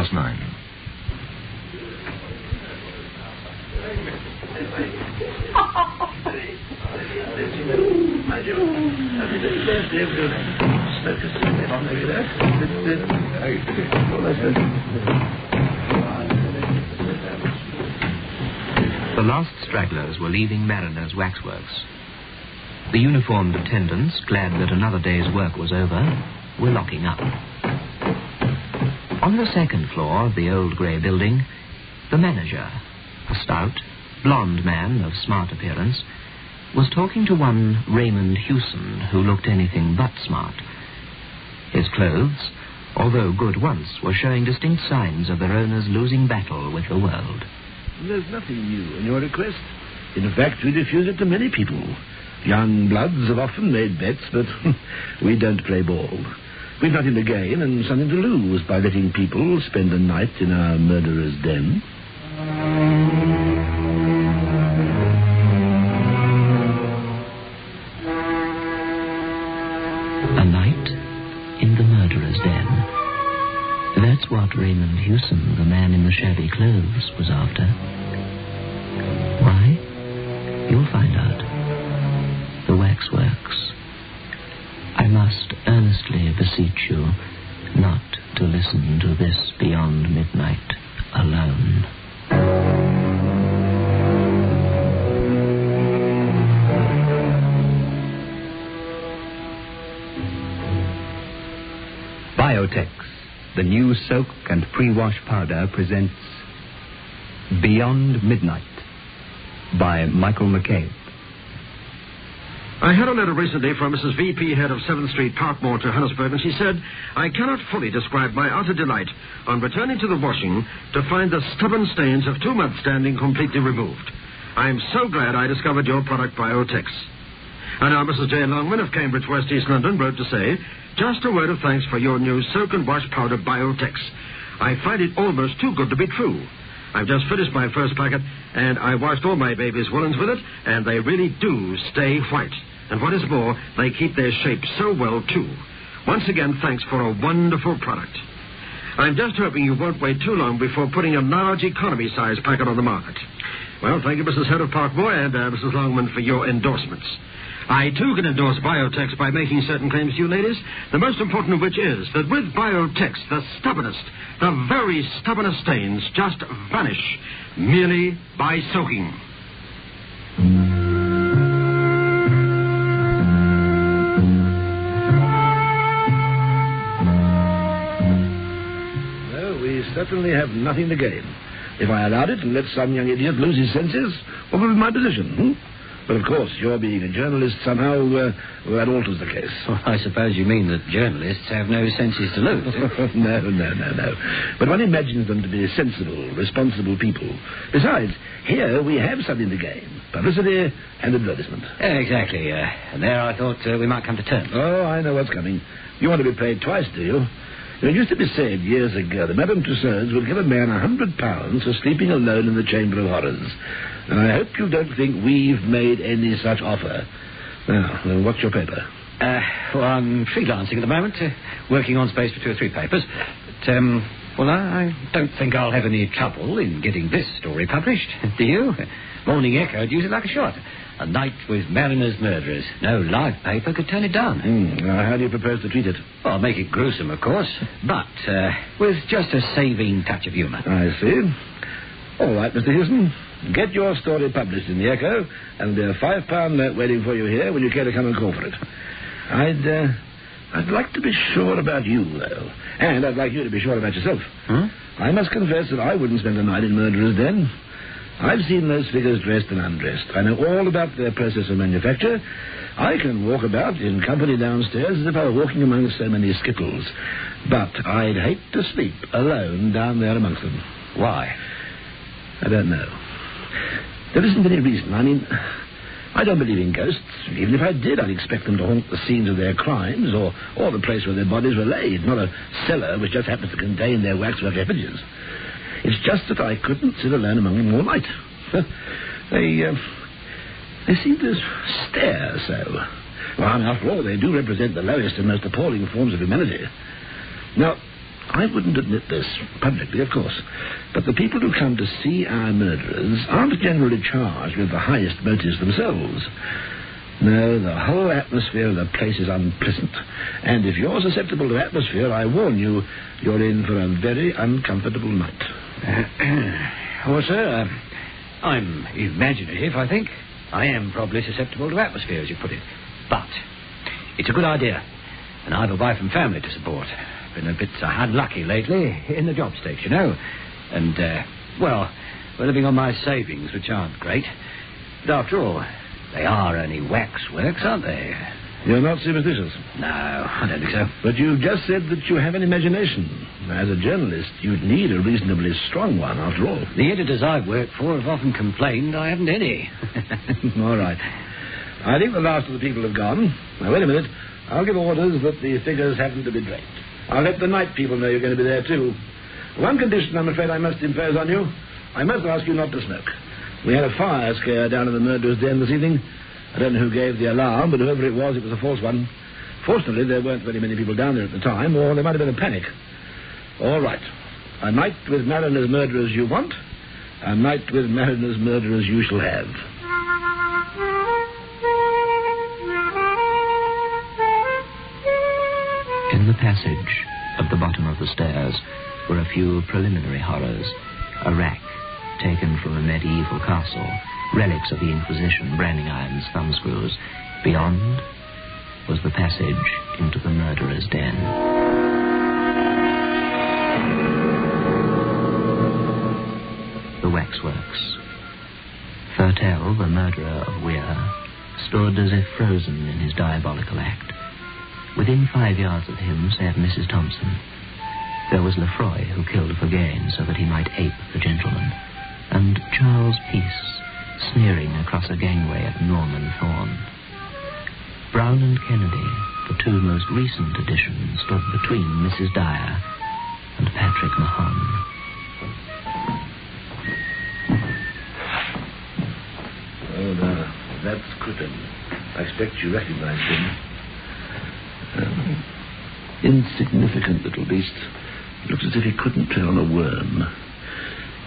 past nine. The last stragglers were leaving Marriner's waxworks. The uniformed attendants, glad that another day's work was over, were locking up. On the second floor of the old grey building, the manager, a stout, blond man of smart appearance, was talking to one Raymond Hewson, who looked anything but smart. His clothes, although good once, were showing distinct signs of their owner's losing battle with the world. There's nothing new in your request. In fact, we refuse it to many people. Young bloods have often made bets, but we don't play ball. We've nothing to gain and something to lose by letting people spend a night in our murderer's den. A night in the murderer's den. That's what Raymond Hewson, the man in the shabby clothes, was after. Beseech you not to listen to this beyond midnight alone. Biotex, the new soak and pre-wash powder, presents Beyond Midnight by Michael McCabe. I had a letter recently from Mrs. V.P., head of 7th Street, Parkmore, to Johannesburg, and she said, I cannot fully describe my utter delight on returning to the washing to find the stubborn stains of two months' standing completely removed. I am so glad I discovered your product, Biotex. And now Mrs. J. Longman of Cambridge, West East London, wrote to say, just a word of thanks for your new soak and wash powder, Biotex. I find it almost too good to be true. I've just finished my first packet, and I washed all my baby's woolens with it, and they really do stay white. And what is more, they keep their shape so well, too. Once again, thanks for a wonderful product. I'm just hoping you won't wait too long before putting a large economy size packet on the market. Well, thank you, Mrs. Head of Parkmore and uh, Mrs. Longman, for your endorsements. I, too, can endorse Biotex by making certain claims to you, ladies, the most important of which is that with Biotex, the stubbornest, the very stubbornest stains just vanish merely by soaking. Certainly have nothing to gain. If I allowed it and let some young idiot lose his senses, what would be my position? Hmm? But of course, your being a journalist somehow, uh, that alters the case. Well, I suppose you mean that journalists have no senses to lose. no, no, no, no. But one imagines them to be sensible, responsible people. Besides, here we have something to gain. Publicity and advertisement. Yeah, exactly. Uh, and there I thought uh, we might come to terms. Oh, I know what's coming. You want to be paid twice, do you? It used to be said years ago that Madame Tussauds would give a man a hundred pounds for sleeping alone in the Chamber of Horrors. And I hope you don't think we've made any such offer. Now, then what's your paper? Uh, well, I'm freelancing at the moment, uh, working on space for two or three papers. But, um, well, I, don't think I'll have any trouble in getting this story published. Do you? Morning Echo use it like a shot. A night with Marriner's murderers. No live paper could turn it down. Hmm, now, how do you propose to treat it? Well, make it gruesome, of course, but uh, with just a saving touch of humour. I see. All right, Mr. Hewson. Get your story published in the Echo, and there'll be a five-pound note waiting for you here when you care to come and call for it. I'd, uh, I'd like to be sure about you, though. And I'd like you to be sure about yourself. Huh? I must confess that I wouldn't spend a night in Murderer's Den. I've seen those figures dressed and undressed. I know all about their process of manufacture. I can walk about in company downstairs as if I were walking among so many skittles. But I'd hate to sleep alone down there amongst them. Why? I don't know. There isn't any reason. I mean, I don't believe in ghosts. Even if I did, I'd expect them to haunt the scenes of their crimes or, or the place where their bodies were laid, not a cellar which just happens to contain their waxwork effigies. It's just that I couldn't sit alone among them all night. they, uh, they seem to stare so. Well, and after all, they do represent the lowest and most appalling forms of humanity. Now, I wouldn't admit this publicly, of course, but the people who come to see our murderers aren't generally charged with the highest motives themselves. No, the whole atmosphere of the place is unpleasant. And if you're susceptible to atmosphere, I warn you, you're in for a very uncomfortable night. well, sir, uh, I'm imaginative, I think. I am probably susceptible to atmosphere, as you put it. But it's a good idea. And I've a wife and family to support. Been a bit uh, unlucky lately in the job stakes, you know. And, uh, well, we're living on my savings, which aren't great. But after all, they are only waxworks, aren't they? You're not superstitious. No, I don't think so. But you've just said that you have an imagination. As a journalist, you'd need a reasonably strong one, after all. The editors I've worked for have often complained I haven't any. all right. I think the last of the people have gone. Now, wait a minute. I'll give orders that the figures haven't to be draped. I'll let the night people know you're going to be there, too. One condition, I'm afraid, I must impose on you. I must ask you not to smoke. We had a fire scare down in the murderer's den this evening. I don't know who gave the alarm, but whoever it was, it was a false one. Fortunately, there weren't very many people down there at the time, or there might have been a panic. All right. A night with Marriner's murderers you want. A night with Marriner's murderers you shall have. In the passage at the bottom of the stairs were a few preliminary horrors. A rack taken from a medieval castle, relics of the Inquisition, branding irons, thumbscrews. Beyond was the passage into the murderer's den. The waxworks. Thurtell, the murderer of Weare, stood as if frozen in his diabolical act. Within five yards of him sat Mrs. Thompson. There was Lefroy, who killed for gain so that he might ape the gentleman and Charles Peace sneering across a gangway at Norman Thorne. Browne and Kennedy, the two most recent additions, stood between Mrs. Dyer and Patrick Mahon. Oh, now, that's Crippen. I expect you recognize him. Um, insignificant little beast. Looks as if he couldn't tread on a worm.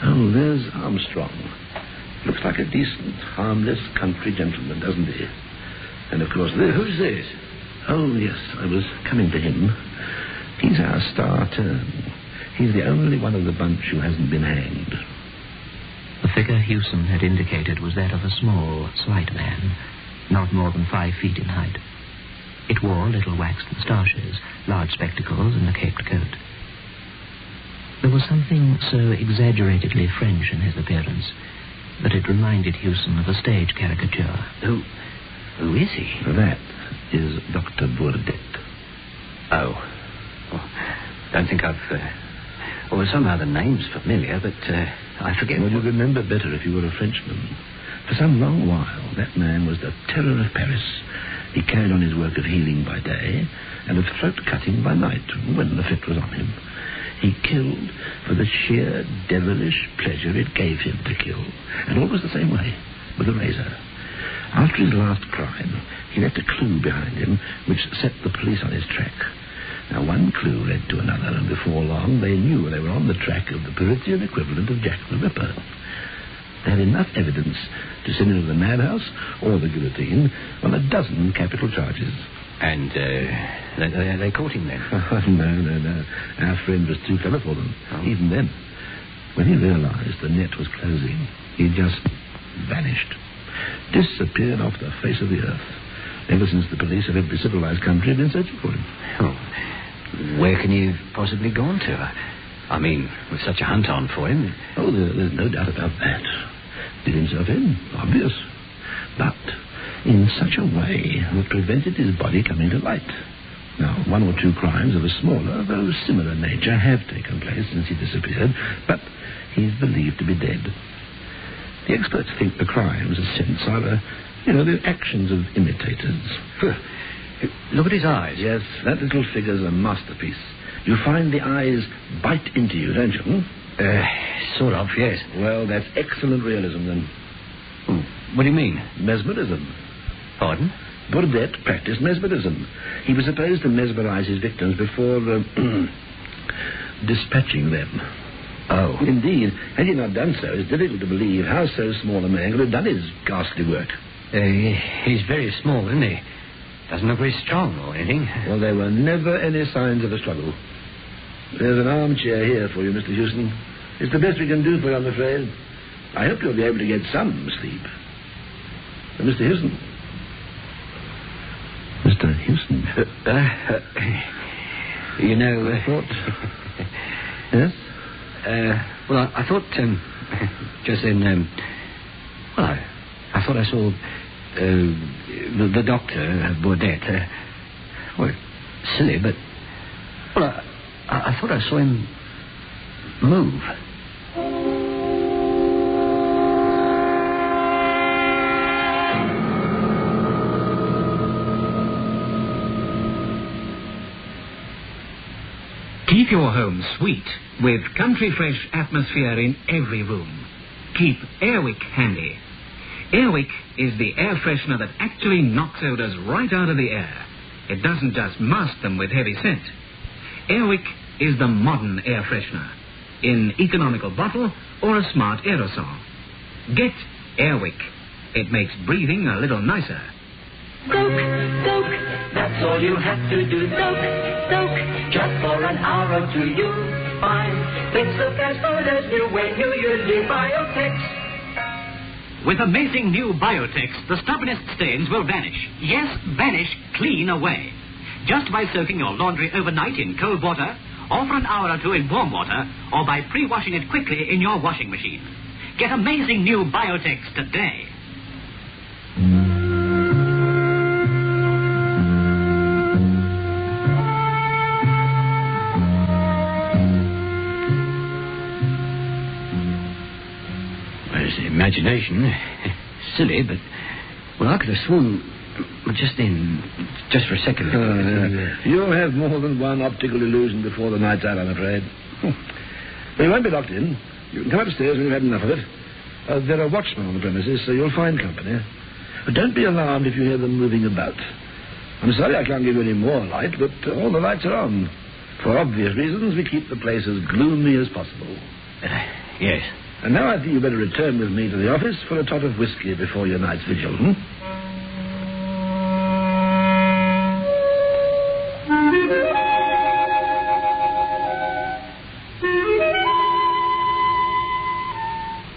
Oh, there's Armstrong. Looks like a decent, harmless country gentleman, doesn't he? And of course. Who's this? Oh, yes, I was coming to him. He's our star turn. He's the only one of the bunch who hasn't been hanged. The figure Hewson had indicated was that of a small, slight man, not more than five feet in height. It wore little waxed moustaches, large spectacles, and a caped coat. There was something so exaggeratedly French in his appearance that it reminded Hewson of a stage caricature. Who, who is he? That is Dr. Bourdette. Oh. Well, don't think I've... Uh, well, somehow the name's familiar, but uh, I forget... Well, you'd remember better if you were a Frenchman. For some long while, that man was the terror of Paris. He carried on his work of healing by day and of throat cutting by night, when the fit was on him. He killed for the sheer devilish pleasure it gave him to kill. And always the same way, with a razor. After his last crime, he left a clue behind him which set the police on his track. Now, one clue led to another, and before long they knew they were on the track of the Parisian equivalent of Jack the Ripper. They had enough evidence to send him to the madhouse or the guillotine on a dozen capital charges. And uh, they, they, they, caught him then? no, no, no. Our friend was too clever for them, oh. even then. When he realized the net was closing, he just vanished. Disappeared off the face of the earth. Ever since the police of every civilized country have been searching for him. Oh. Where can he have possibly gone to? I mean, with such a hunt on for him. Oh, there, there's no doubt about that. Did himself in, obvious. But in such a way that prevented his body coming to light. Now, one or two crimes of a smaller, though similar nature have taken place since he disappeared, but he's believed to be dead. The experts think the crimes, a sense, are, uh, you know, the actions of imitators. Look at his eyes. Yes, that little figure's a masterpiece. You find the eyes bite into you, don't you? Uh, sort of, yes. Well, that's excellent realism, then. Hmm. What do you mean? Mesmerism. Pardon? Bourdette practiced mesmerism. He was supposed to mesmerize his victims before. Uh, dispatching them. Oh. Indeed, had he not done so, it's difficult to believe how so small a man could have done his ghastly work. Uh, he's very small, isn't he? Doesn't look very strong or anything. Well, there were never any signs of a struggle. There's an armchair here for you, Mr. Hewson. It's the best we can do for you, I'm afraid. I hope you'll be able to get some sleep. Uh, Mr. Hewson. Mr. Hewson. Uh, you know, I uh, thought. yes? Uh, well, I, I thought um, just then. Um, well, I, I thought I saw uh, the, the doctor, uh, Bourdette. Uh, well, silly, but well, I, I thought I saw him move. Your home sweet with country fresh atmosphere in every room. Keep Airwick handy. Airwick is the air freshener that actually knocks odors right out of the air. It doesn't just mask them with heavy scent. Airwick is the modern air freshener in economical bottle or a smart aerosol. Get Airwick. It makes breathing a little nicer. Soak, soak, that's all you have to do. Soak, soak, just for an hour or two you'll find things look as good as new when you use the Biotex. With amazing new Biotex, the stubbornest stains will vanish. Yes, vanish clean away. Just by soaking your laundry overnight in cold water, or for an hour or two in warm water, or by pre-washing it quickly in your washing machine. Get amazing new Biotex today. Imagination. Silly, but well, I could have sworn just then, just for a second. Uh, You'll have more than one optical illusion before the night's out, I'm afraid. But you won't be locked in. You can come upstairs when you've had enough of it. Uh, there are watchmen on the premises, so you'll find company. But don't be alarmed if you hear them moving about. I'm sorry I can't give you any more light, but uh, all the lights are on. For obvious reasons, we keep the place as gloomy as possible. Uh, yes. And now I think you'd better return with me to the office for a tot of whiskey before your night's vigil. Hmm?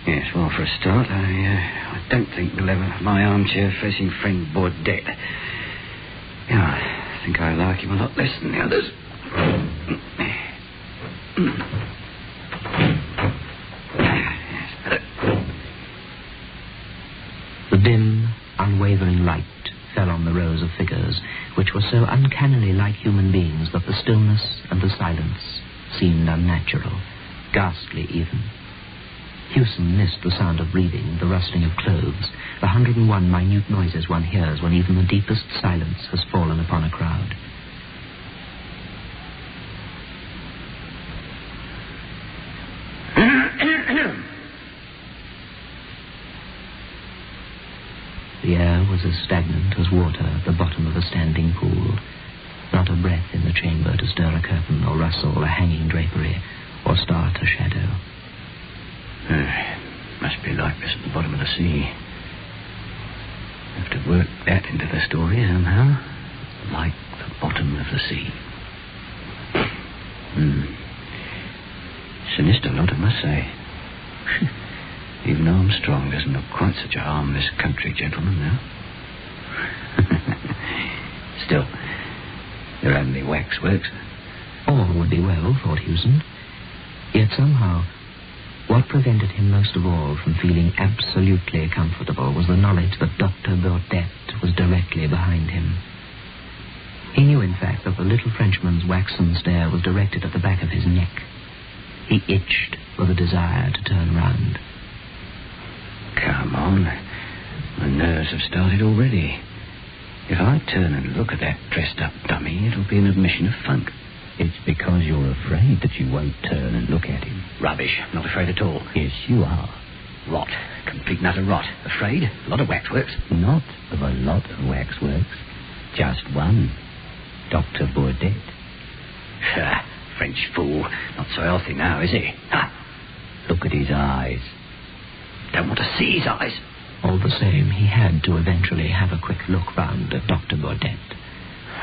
Yes, well, for a start, I, uh, I don't think we'll ever have my armchair facing friend Bourdette. Yeah, I think I like him a lot less than the others. Yes, better. The dim, unwavering light fell on the rows of figures, which were so uncannily like human beings that the stillness and the silence seemed unnatural, ghastly even. Hewson missed the sound of breathing, the rustling of clothes, the hundred and one minute noises one hears when even the deepest silence has fallen upon a crowd. The air was as stagnant as water at the bottom of a standing pool. Not a breath in the chamber to stir a curtain or rustle a hanging drapery or start a shadow. Uh, must be like this at the bottom of the sea. Have to work that into the story somehow. Like the bottom of the sea. Hmm. Sinister lot, I must say. Even Armstrong doesn't look quite such a harmless country gentleman now. Still, there are only waxworks. All would be well, thought Hewson. Yet somehow, what prevented him most of all from feeling absolutely comfortable was the knowledge that Dr. Bourdette was directly behind him. He knew, in fact, that the little Frenchman's waxen stare was directed at the back of his neck. He itched with a desire to turn round. Come on. My nerves have started already. If I turn and look at that dressed up dummy, it'll be an admission of funk. It's because you're afraid that you won't turn and look at him. Rubbish. Not afraid at all. Yes, you are. Rot. Complete and utter rot. Afraid? A lot of waxworks. Not of a lot of waxworks. Just one. Dr. Bourdette. Ha, French fool. Not so healthy now, is he? Ha! look at his eyes. Don't want to see his eyes. All the same, he had to eventually have a quick look round at Dr. Bourdette.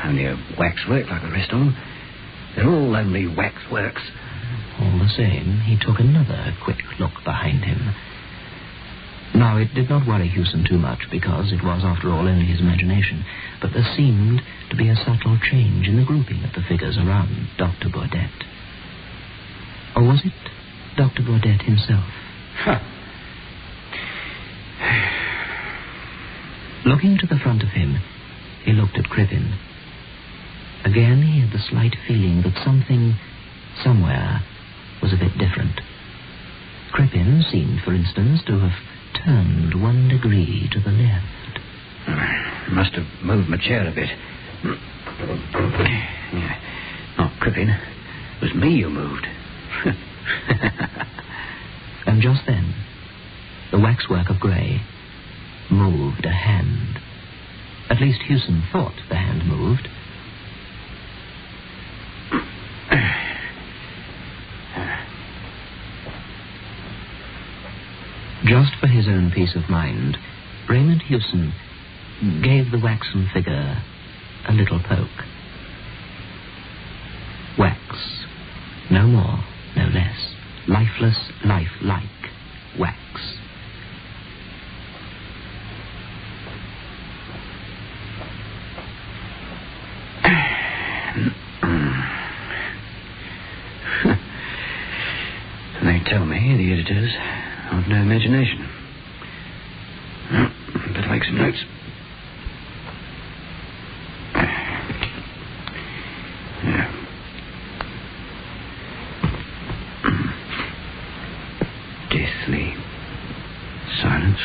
Only a waxwork like the rest of them. They're all only waxworks. All the same, he took another quick look behind him. Now, it did not worry Hewson too much because it was, after all, only his imagination. But there seemed to be a subtle change in the grouping of the figures around Dr. Bourdette. Or was it Dr. Bourdette himself? Huh. Looking to the front of him, he looked at Crippen. Again, he had the slight feeling that something, somewhere, was a bit different. Crippen seemed, for instance, to have turned one degree to the left. Must have moved my chair a bit. Yeah. Not Crippen. It was me you moved. And just then, the waxwork of grey moved a hand. At least Hewson thought the hand moved. Just for his own peace of mind, Raymond Hewson gave the waxen figure a little poke. Wax. No more, no less. Lifeless, life-like wax. I've no imagination. Better make some notes. Silence.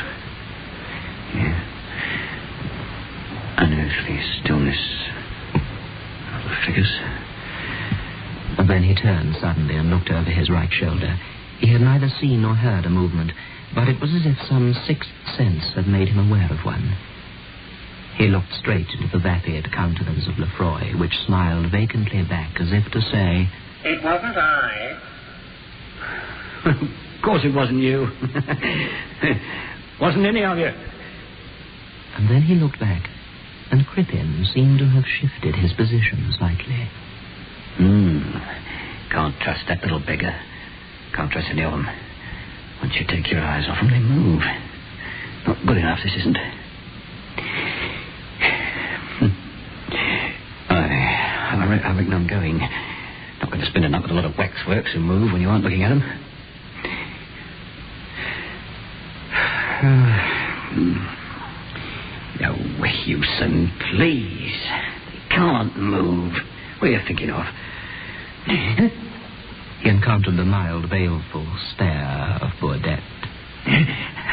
And then he turned suddenly and looked over his right shoulder. He had neither seen nor heard a movement, but it was as if some sixth sense had made him aware of one. He looked straight into the vapid countenance of Lefroy, which smiled vacantly back as if to say, It wasn't I. of course it wasn't you. wasn't any of you. and then he looked back, and Crippen seemed to have shifted his position slightly. Hmm. Can't trust that little beggar. Can't trust any of them. Once you take your eyes off them, they move. Not good enough, this isn't. I, I, re- I reckon I'm going. Not going to spend night with a lot of waxworks who move when you aren't looking at them. No, Hewson, please. They can't move. What are you thinking of? He encountered the mild, baleful stare of Bourdette.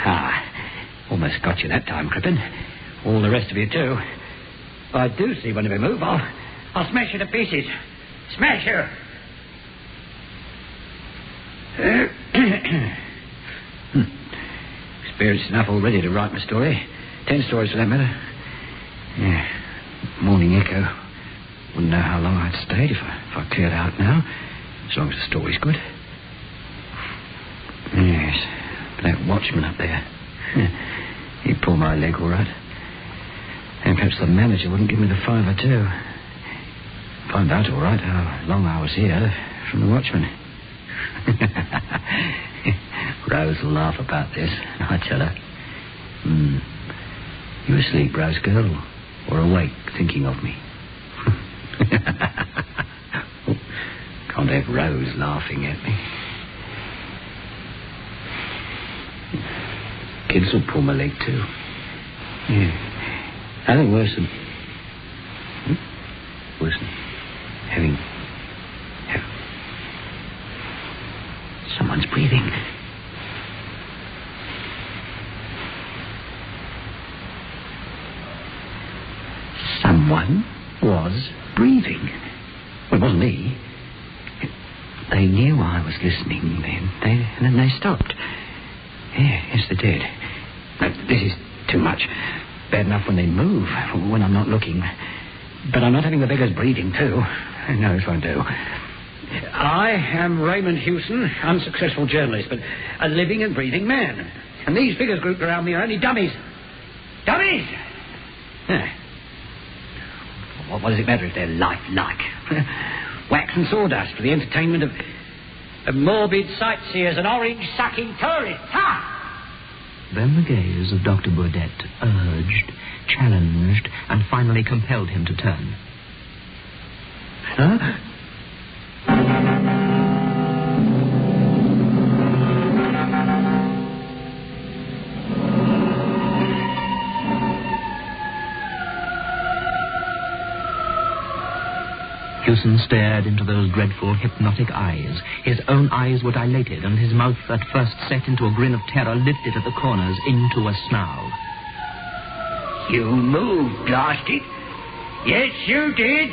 ah, almost got you that time, Crippen. All the rest of you, too. If I do see one of you move, I'll, I'll smash you to pieces. Smash you! Experienced enough already to write my story. Ten stories for that matter. Yeah. Morning Echo. Wouldn't know how long I'd stayed if I, if I cleared out now. As long as the story's good. Yes. That watchman up there. He'd pull my leg all right. And perhaps the manager wouldn't give me the fiver, too. Find out all right how long I was here from the watchman. Rose will laugh about this, I tell her. Hmm. You asleep, Rose girl, or awake thinking of me? Can't have Rose laughing at me. Kids will pull my leg too. Yeah. I think worse than. Hmm? Worse than having. Have... Someone's breathing. Someone was breathing. Well, it wasn't me. They knew I was listening then. They, and then they stopped. Yeah, yes, they did. But this is too much. Bad enough when they move, when I'm not looking. But I'm not having the beggars breathing, too. No, this won't do. I am Raymond Hewson, unsuccessful journalist, but a living and breathing man. And these figures grouped around me are only dummies. Dummies! What, what does it matter if they're lifelike? Wax and sawdust for the entertainment of, of morbid sightseers and orange-sucking tourists. Ha! Then the gaze of Dr. Bourdette urged, challenged, and finally compelled him to turn. Huh? Hewson stared into those dreadful, hypnotic eyes. His own eyes were dilated, and his mouth, at first set into a grin of terror, lifted at the corners into a snarl. You moved, blast it. Yes, you did.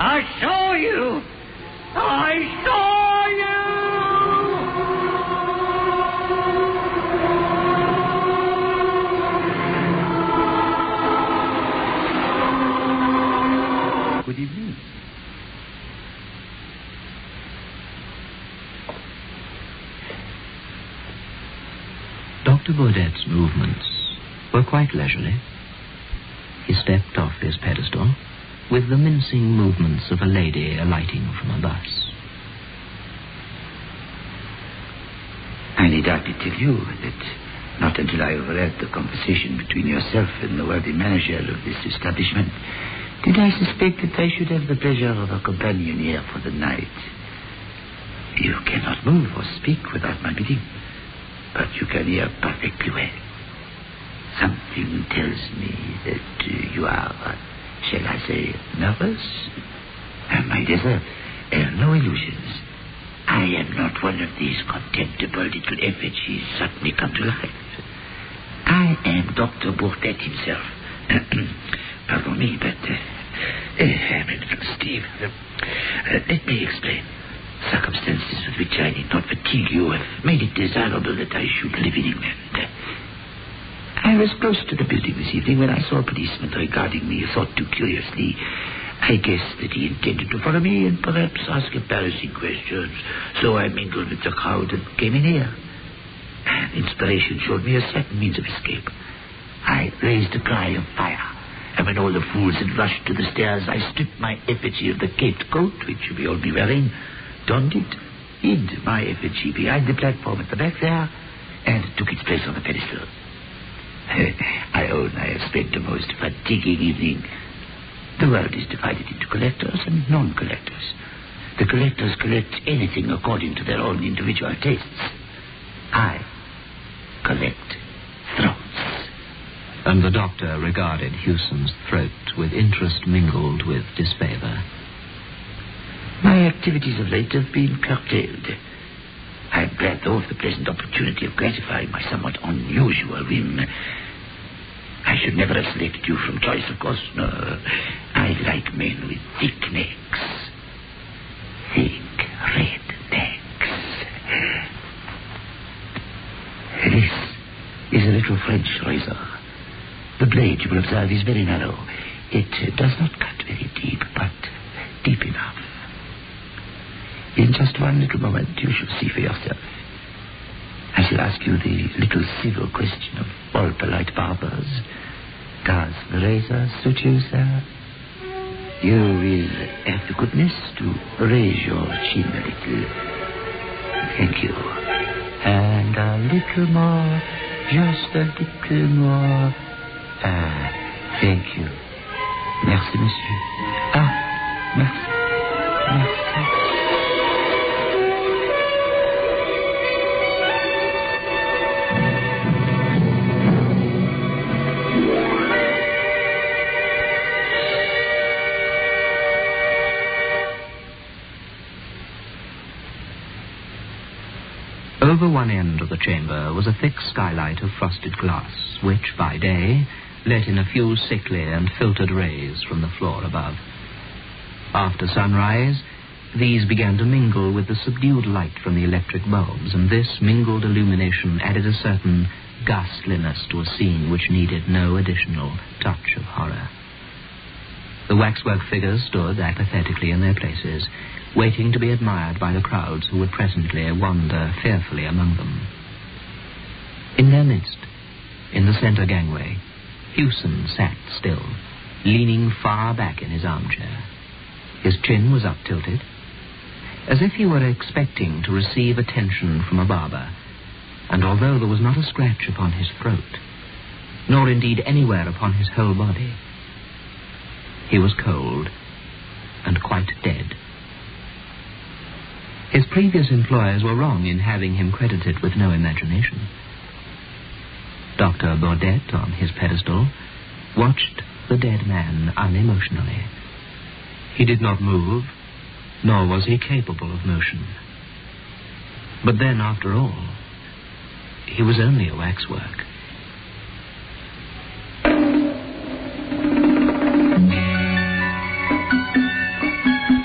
I saw you. I saw you. Good evening. Dr. Bourdette's movements were quite leisurely. He stepped off his pedestal with the mincing movements of a lady alighting from a bus. I need hardly tell you that not until I overheard the conversation between yourself and the worthy manager of this establishment did I suspect that I should have the pleasure of a companion here for the night. You cannot move or speak without my bidding, but you can hear perfectly well. Something tells me you are, uh, shall I say, nervous? My dear, have no illusions. I am not one of these contemptible little effigies suddenly come to life. I am Dr. Bourdette himself. Pardon me, but uh, uh, Steve, uh, let me explain. Circumstances with which I need not fatigue you have made it desirable that I should live in England. I was close to the building this evening when I saw a policeman regarding me, thought too curiously. I guessed that he intended to follow me and perhaps ask embarrassing questions, so I mingled with the crowd and came in here. Inspiration showed me a certain means of escape. I raised a cry of fire, and when all the fools had rushed to the stairs, I stripped my effigy of the caped coat, which may all be wearing, donned it, hid my effigy behind the platform at the back there, and took its place on the pedestal. I own I have spent a most fatiguing evening. The world is divided into collectors and non-collectors. The collectors collect anything according to their own individual tastes. I collect throats. And the doctor regarded Hewson's throat with interest mingled with disfavor. My activities of late have been curtailed. I glad, though, the pleasant opportunity of gratifying my somewhat unusual whim. I should never have selected you from choice, of course. No, I like men with thick necks. Thick red necks. This is a little French razor. The blade, you will observe, is very narrow. It does not cut very deep, but deep enough. In just one little moment, you shall see for yourself. I shall ask you the little civil question of all polite barbers. Does the razor suit you, sir? You will have the goodness to raise your chin a little. Thank you. And a little more, just a little more. Ah, thank you. Merci, monsieur. Ah, merci. Merci. Over one end of the chamber was a thick skylight of frosted glass, which, by day, let in a few sickly and filtered rays from the floor above. After sunrise, these began to mingle with the subdued light from the electric bulbs, and this mingled illumination added a certain ghastliness to a scene which needed no additional touch of horror. The waxwork figures stood apathetically in their places, waiting to be admired by the crowds who would presently wander fearfully among them. In their midst, in the centre gangway, Hewson sat still, leaning far back in his armchair. His chin was up-tilted, as if he were expecting to receive attention from a barber, and although there was not a scratch upon his throat, nor indeed anywhere upon his whole body, he was cold and quite dead. His previous employers were wrong in having him credited with no imagination. Dr. Bourdette, on his pedestal, watched the dead man unemotionally. He did not move, nor was he capable of motion. But then, after all, he was only a waxwork.